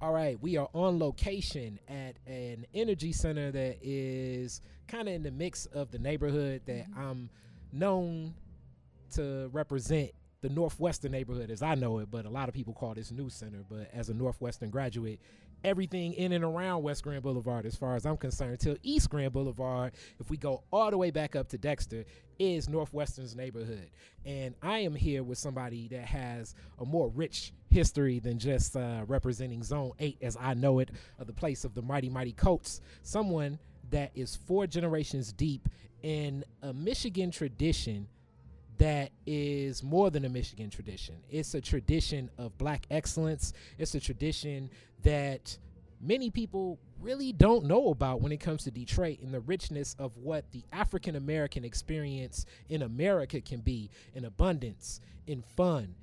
All right, we are on location at an energy center that is kind of in the mix of the neighborhood that mm-hmm. I'm known to represent the Northwestern neighborhood as I know it, but a lot of people call this New Center. But as a Northwestern graduate, everything in and around West Grand Boulevard, as far as I'm concerned, till East Grand Boulevard, if we go all the way back up to Dexter, is Northwestern's neighborhood. And I am here with somebody that has a more rich history than just uh, representing Zone 8 as I know it, of the place of the Mighty Mighty Colts. Someone that is four generations deep in a Michigan tradition that is more than a Michigan tradition. It's a tradition of black excellence. It's a tradition that many people really don't know about when it comes to Detroit and the richness of what the African American experience in America can be in abundance, in fun,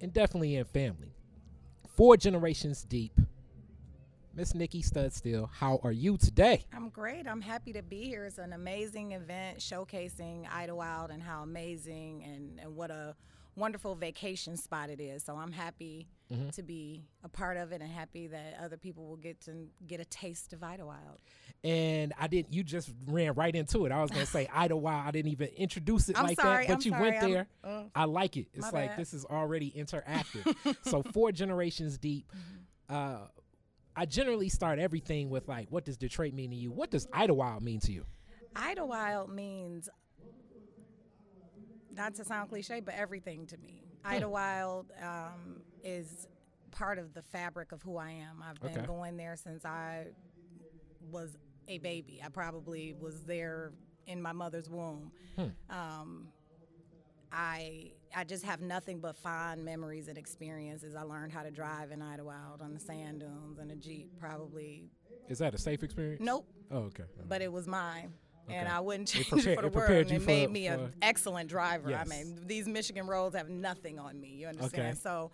and definitely in family. Four generations deep. Miss Nikki Studstill, how are you today? I'm great. I'm happy to be here. It's an amazing event showcasing Idlewild and how amazing and, and what a wonderful vacation spot it is. So I'm happy Mhm. to be a part of it and happy that other people will get to get a taste of Idlewild. And I didn't. You just ran right into it. I was gonna say Idlewild. I didn't even introduce it I'm like sorry, that, but I'm you sorry, went there. uh, I like it. It's like bad. this is already interactive. so four generations deep. Mm-hmm. Uh, I generally start everything with like, what does Detroit mean to you? What does Idlewild mean to you? Idlewild means, not to sound cliche, but everything to me. Hmm. Idlewild um, is part of the fabric of who I am. I've been Okay. going there since I was a baby. I probably was there in my mother's womb. Hmm. Um, I I just have nothing but fond memories and experiences. I learned how to drive in Idlewild on the sand dunes and a jeep. Probably Is that a safe experience? nope, Oh, okay. but it was mine. And I wouldn't change it prepared- for the it world. prepared And you it for- made me an excellent driver. Yes. I mean, these Michigan roads have nothing on me. You understand? Okay. So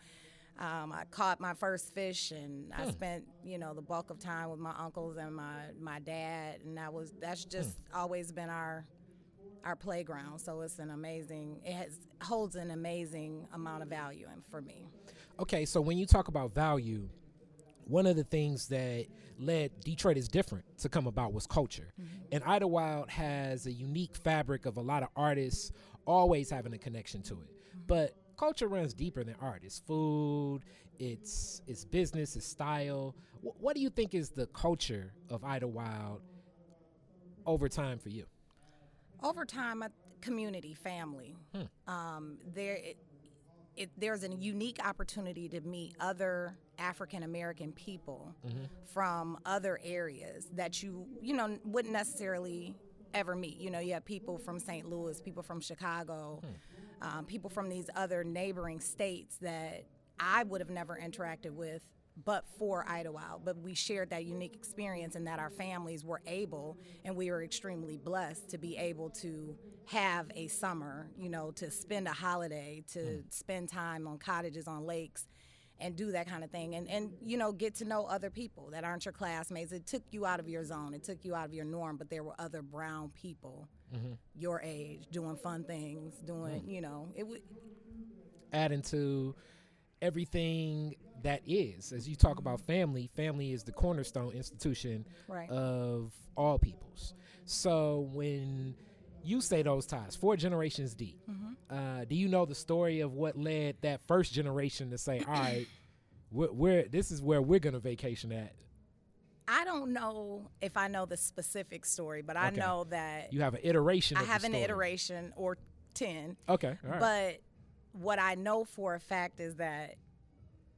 um, I caught my first fish, and I Hmm. spent you know the bulk of time with my uncles and my my dad, and that was that's just Hmm. always been our our playground. So it's an amazing. It has holds an amazing amount of value in, for me. Okay, so when you talk about value, one of the things that led Detroit is different to come about was culture. Mm-hmm. And Idlewild has a unique fabric of a lot of artists always having a connection to it. Mm-hmm. But culture runs deeper than art. It's food, it's it's business, it's style. Wh- what do you think is the culture of Idlewild over time for you? Over time, a community, family. Hmm. Um, there, it, it, there's a unique opportunity to meet other African American people Mm-hmm. from other areas that you, you know, wouldn't necessarily ever meet. You know, you have people from St. Louis, people from Chicago, Hmm. um, people from these other neighboring states that I would have never interacted with but for Idlewild. But we shared that unique experience and that our families were able, and we were extremely blessed to be able to have a summer, you know, to spend a holiday, to hmm. spend time on cottages, on lakes. And do that kind of thing, and and you know, get to know other people that aren't your classmates. It took you out of your zone, it took you out of your norm, but there were other brown people mm-hmm. your age doing fun things, doing you know, it would adding to everything that is. As you talk about family, family is the cornerstone institution Right. of all peoples. So when you say those ties, four generations deep, uh, do you know the story of what led that first generation to say, "All right, we're, we're this is where we're gonna vacation at"? I don't know if I know the specific story, but I Okay. know that You have an iteration. I have an iteration or 10. Okay, all right. But what I know for a fact is that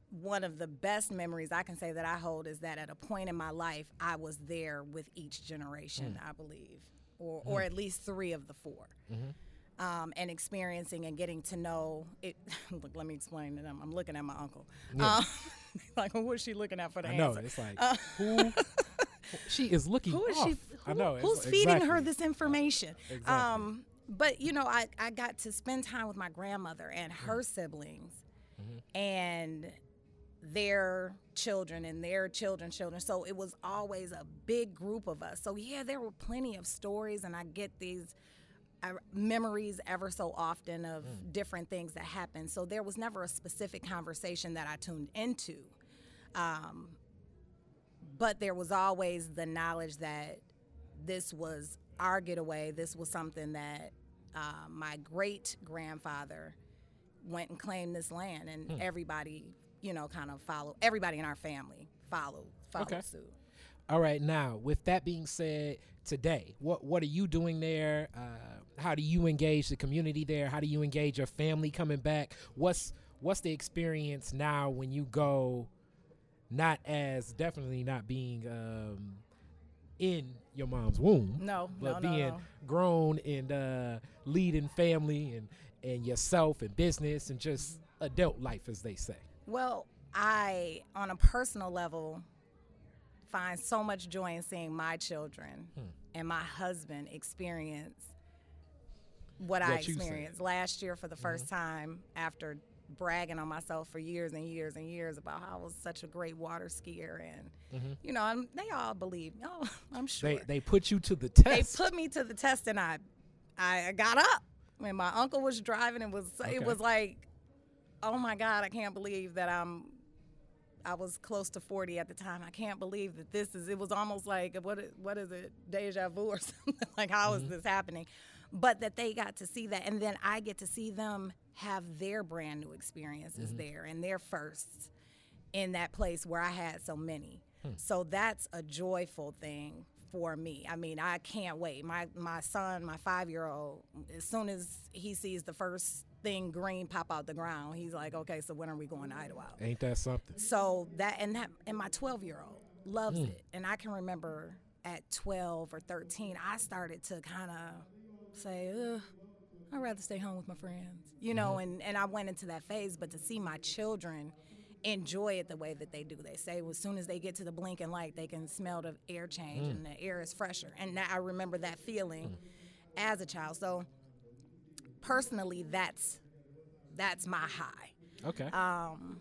one of the best memories I can say that I hold is that at a point in my life, I was there with each generation, Mm. I believe, or, or at least three of the 4 Mm-hmm. Um, and experiencing and getting to know it. Look, let me explain it. I'm, I'm looking at my uncle. Yeah. Um, like, what's she looking at for the I know answer? it's like Uh, who she is looking. who is off. she? I know who's feeding her this information? Exactly. Um, but you know, I, I got to spend time with my grandmother and Mm. her siblings, Mm-hmm. and their children and their children's children. So it was always a big group of us. So yeah, there were plenty of stories, and I get these uh, memories ever so often of different things that happened. So there was never a specific conversation that I tuned into. Um, but there was always the knowledge that this was our getaway. This was something that uh, my great grandfather went and claimed this land, and Hmm. everybody, you know, kind of follow Everybody in our family follow followed Okay. suit. All right, now with that being said, today, what what are you doing there? Uh, how do you engage the community there? How do you engage your family coming back? What's what's the experience now when you go? Not as definitely not being um, in your mom's womb, No, but no, no, being no. grown and uh, leading family and and yourself and business and just adult life, as they say. Well, I, on a personal level, find so much joy in seeing my children Hmm. and my husband experience what, I. Mm-hmm. experienced last year for the 1st time after bragging on myself for years and years and years about how I was such a great water skier and Mhm. you know I'm, they all believe oh I'm sure They they put you to the test they put me to the test and I I got up when my uncle was driving and was Okay. it was like oh my god I can't believe that I'm I was close to 40 at the time I can't believe that this is it was almost like what? What is it deja vu or something like how is mm-hmm. this happening but that they got to see that and then I get to see them have their brand new experiences mm-hmm. there and their firsts in that place where I had so many. Hmm. So that's a joyful thing for me. I mean, I can't wait. My my son, my five year old, as soon as he sees the first thing green pop out the ground, he's like, okay, so when are we going to Idlewild? Ain't that something? So that and that and my 12 year old loves hmm. it. And I can remember at 12 or 13, I started to kind of say, Ugh, I'd rather stay home with my friends, you know, mm-hmm. and, and I went into that phase. But to see my children enjoy it the way that they do, they say as soon as they get to the blinking light, they can smell the air change hmm. and the air is fresher. And that, I remember that feeling hmm. as a child. So personally, that's that's my high Okay. um,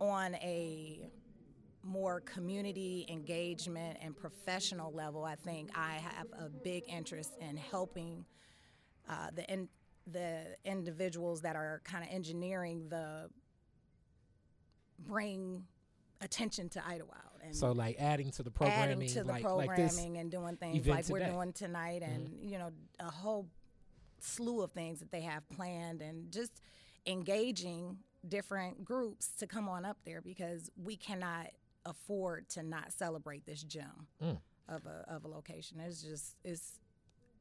on a more community engagement and professional level, I think I have a big interest in helping uh, the in, the individuals that are kind of engineering the bring attention to Idlewild and so like adding to the programming, adding to the like programming like this. and doing things like we're doing tonight and you know a whole slew of things that they have planned and just engaging different groups to come on up there because we cannot afford to not celebrate this gem Mm. of a of a location it's just it's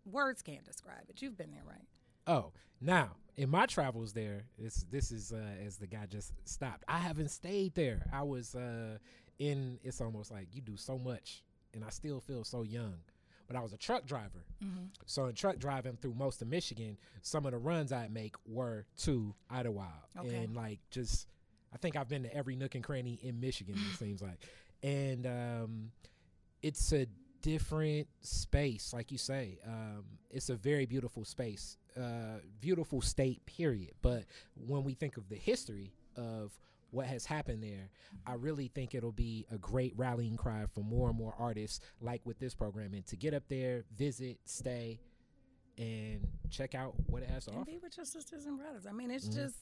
words can't describe it you've been there right Oh, now in my travels there, this this is uh, as the guy just stopped. I haven't stayed there. I was uh, in. It's almost like you do so much, and I still feel so young. But I was a truck driver, so in truck driving through most of Michigan, some of the runs I'd make were to Idlewild, Okay. and like just, I think I've been to every nook and cranny in Michigan. it seems like, and um, it's a different space, like you say. Um, it's a very beautiful space, uh, beautiful state, period. But when we think of the history of what has happened there, I really think it'll be a great rallying cry for more and more artists, like with this program, and to get up there, visit, stay, and check out what it has to and offer. be with your sisters and brothers i mean it's Mhm. just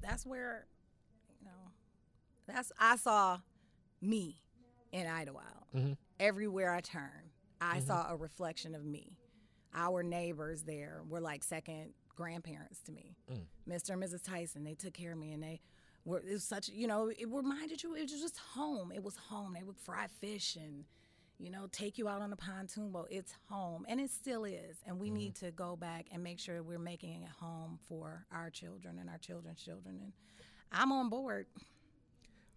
that's where you know that's i saw me in idlewild Mhm. everywhere i turned i Mhm. saw a reflection of me our neighbors there were like second grandparents to me Mm. mr and mrs tyson they took care of me and they were it was such you know it reminded you it was just home it was home they would fry fish and you know, take you out on the pontoon boat. It's home, and it still is. And we mm-hmm. need to go back and make sure we're making it home for our children and our children's children. And I'm on board.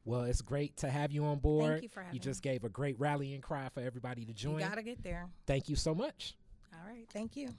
Well, it's great to have you on board. you for having just gave a great rallying cry for everybody to join. You got to get there. Thank you so much. All right. Thank you.